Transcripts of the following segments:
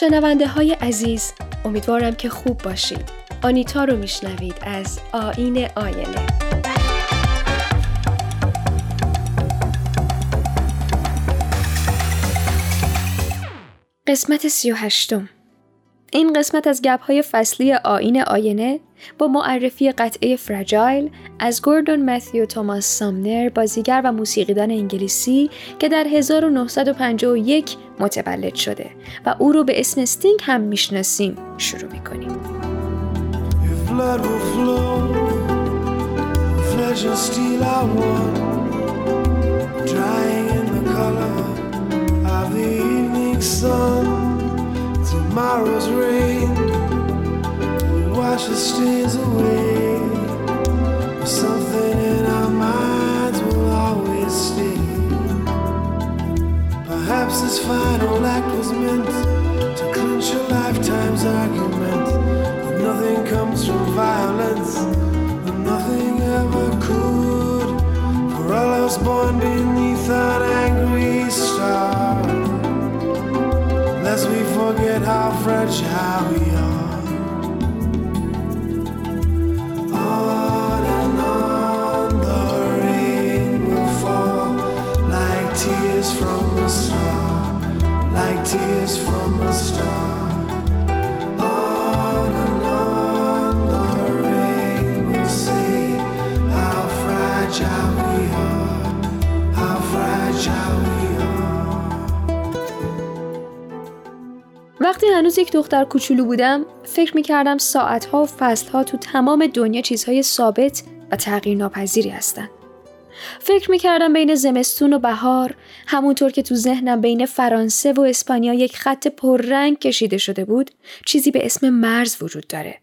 شنونده های عزیز امیدوارم که خوب باشید. آنیتا رو میشنوید از آین آینه. قسمت سی و هشتم. این قسمت از گپ های فصلی آین آینه با معرفی قطعه فرجایل از گوردون متیو توماس سامنر بازیگر و موسیقیدان انگلیسی که در 1951 متولد شده و او رو به اسم ستینگ هم می‌شناسیم. شروع می‌کنیم. Tomorrow's rain forget how fragile we are. How fragile we وقتی هنوز یک دختر کوچولو بودم فکر می کردم ساعتها و فصلها تو تمام دنیا چیزهای ثابت و تغییر ناپذیری هستن. فکر می کردم بین زمستون و بهار همونطور که تو ذهنم بین فرانسه و اسپانیا یک خط پررنگ کشیده شده بود چیزی به اسم مرز وجود داره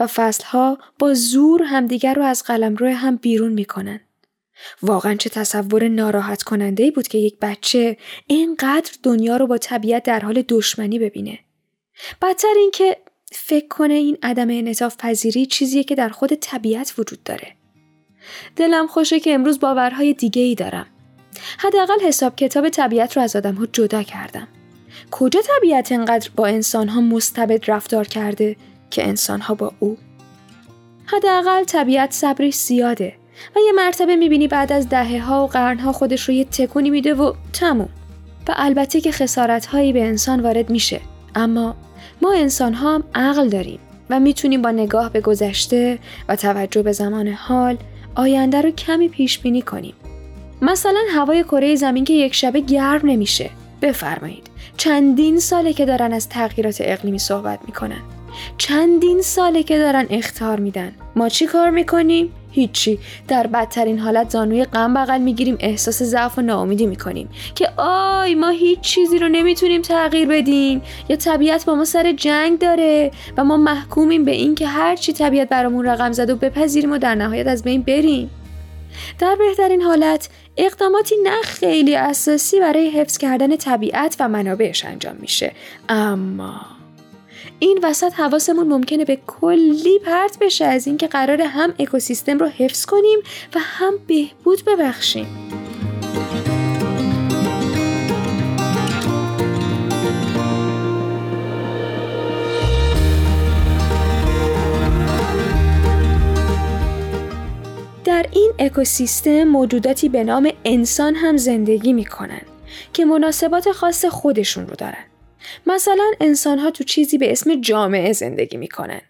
و فصلها با زور همدیگر رو از قلمرو هم بیرون می‌کنن. واقعا چه تصور ناراحت کننده ای بود که یک بچه اینقدر دنیا رو با طبیعت در حال دشمنی ببینه. بدتر اینکه فکر کنه این عدم انعطاف پذیری چیزیه که در خود طبیعت وجود داره. دلم خوشه که امروز باورهای دیگه ای دارم. حداقل حساب کتاب طبیعت رو از آدم ها جدا کردم. کجا طبیعت انقدر با انسان ها مستبد رفتار کرده که انسان ها با او؟ حداقل طبیعت صبری زیاده و یه مرتبه می‌بینی بعد از دهه ها و قرن ها خودش رو یه تکونی میده و تموم و البته که خسارت هایی به انسان وارد میشه اما ما انسان ها هم عقل داریم و می‌تونیم با نگاه به گذشته و توجه به زمان حال آینده رو کمی پیش بینی کنیم. مثلا هوای کره زمین که یک شبه گرم نمیشه. بفرمایید. چندین ساله که دارن از تغییرات اقلیمی صحبت می‌کنن. چندین ساله که دارن اختار میدن. ما چی کار می‌کنیم؟ هیچی. در بدترین حالت زانوی غم بغل می‌گیریم احساس ضعف و ناامیدی می‌کنیم. که آی ما هیچ چیزی رو نمی‌تونیم تغییر بدیم. یا طبیعت با ما سر جنگ داره و ما محکومیم به اینکه هر چی طبیعت برامون رقم زد و بپذیریم و در نهایت از بین بریم. در بهترین حالت اقداماتی نه خیلی اساسی برای حفظ کردن طبیعت و منابعش انجام میشه. اما این وسط حواسمون ممکنه به کلی پرت بشه از اینکه قرار هم اکوسیستم رو حفظ کنیم و هم بهبود ببخشیم در این اکوسیستم موجوداتی به نام انسان هم زندگی می‌کنن که مناسبات خاص خودشون رو دارن. مثلا انسان ها تو چیزی به اسم جامعه زندگی می‌کنن.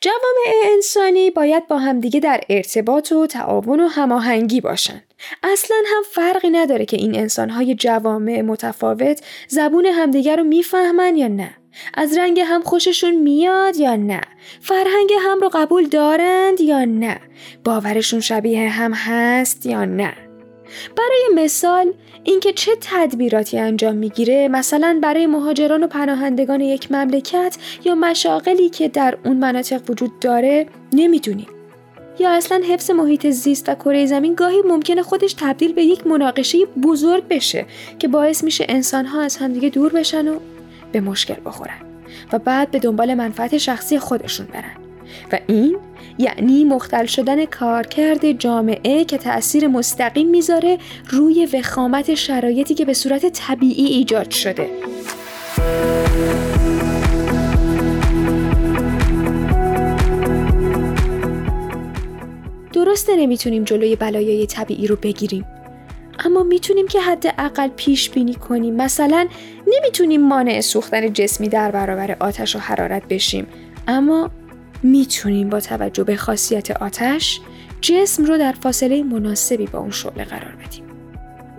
جوامع انسانی باید با همدیگه در ارتباط و تعاون و هماهنگی باشن. اصلا هم فرقی نداره که این انسانهای جوامع متفاوت زبون همدیگه رو می‌فهمن یا نه. از رنگ هم خوششون میاد یا نه فرهنگ هم رو قبول دارند یا نه باورشون شبیه هم هست یا نه برای مثال اینکه چه تدبیراتی انجام می‌گیره مثلا برای مهاجران و پناهندگان یک مملکت یا مشاغلی که در اون مناطق وجود داره نمی‌دونیم. یا اصلا حفظ محیط زیست و کره زمین گاهی ممکنه خودش تبدیل به یک مناقشه بزرگ بشه که باعث میشه انسانها از همدیگه دور بشن و به مشکل بخورن و بعد به دنبال منفعت شخصی خودشون برن. و این یعنی مختل شدن کارکرد جامعه که تأثیر مستقیم می‌ذاره روی وخامت شرایطی که به صورت طبیعی ایجاد شده. درسته نمی‌تونیم جلوی بلایای طبیعی رو بگیریم اما می‌تونیم که حداقل پیش بینی کنیم. مثلا نمی‌تونیم مانع سوختن جسمی در برابر آتش و حرارت بشیم اما می‌تونیم با توجه به خاصیت آتش جسم رو در فاصله مناسبی با اون شعله قرار بدیم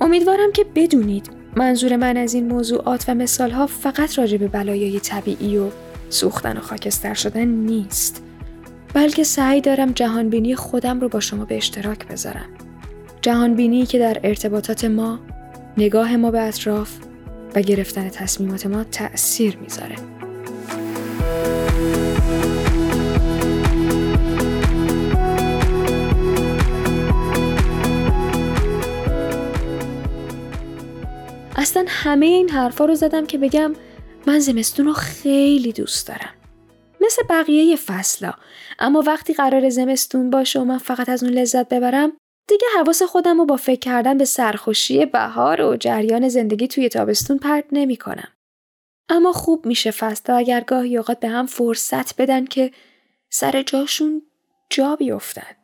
امیدوارم که بدونید منظور من از این موضوعات و مثالها فقط راجع به بلایای طبیعی و سوختن و خاکستر شدن نیست بلکه سعی دارم جهانبینی خودم رو با شما به اشتراک بذارم. جهانبینی که در ارتباطات ما نگاه ما به اطراف و گرفتن تصمیمات ما تأثیر می‌ذاره. اصلا همه این حرفا رو زدم که بگم من زمستون رو خیلی دوست دارم. مثل بقیه فصلا اما وقتی قرار زمستون باشه و من فقط از اون لذت ببرم دیگه حواس خودم رو با فکر کردن به سرخوشی بهار و جریان زندگی توی تابستون پرت نمی کنم. اما خوب میشه فصلا اگر گاهی اوقات به هم فرصت بدن که سر جاشون جا بیفتن.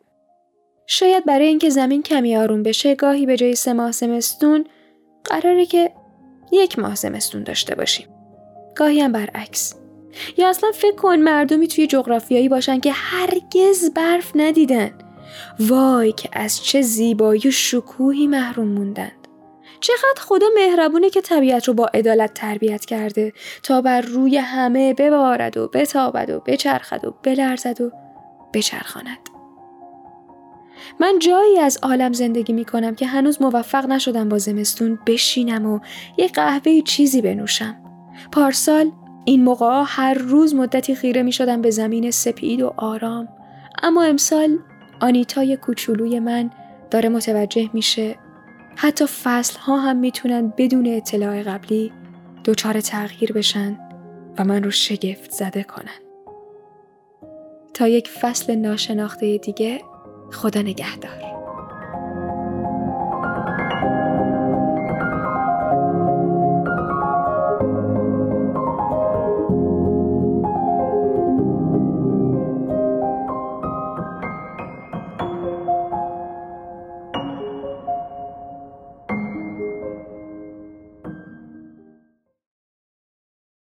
شاید برای اینکه زمین کمی آروم بشه گاهی به جای سه ماه زمستون قراره که یک ماه زمستون داشته باشیم. گاهی هم برعکس. یا اصلا فکر کن مردمی توی جغرافیایی باشن که هرگز برف ندیدن. وای که از چه زیبایی و شکوهی محروم موندند. چقدر خدا مهربونه که طبیعت رو با عدالت تربیت کرده تا بر روی همه ببارد و بتابد و بچرخد و بلرزد و بچرخاند. من جایی از عالم زندگی می کنم که هنوز موفق نشدم با زمستون بشینم و یه قهوه چیزی بنوشم. پارسال این موقع هر روز مدتی خیره می شدم به زمین سپید و آرام. اما امسال آنیتای کوچولوی من داره متوجه میشه حتی فصل ها هم می‌تونن بدون اطلاع قبلی دچار تغییر بشن و من رو شگفت زده کنن. تا یک فصل ناشناخته دیگه خدا نگهدار.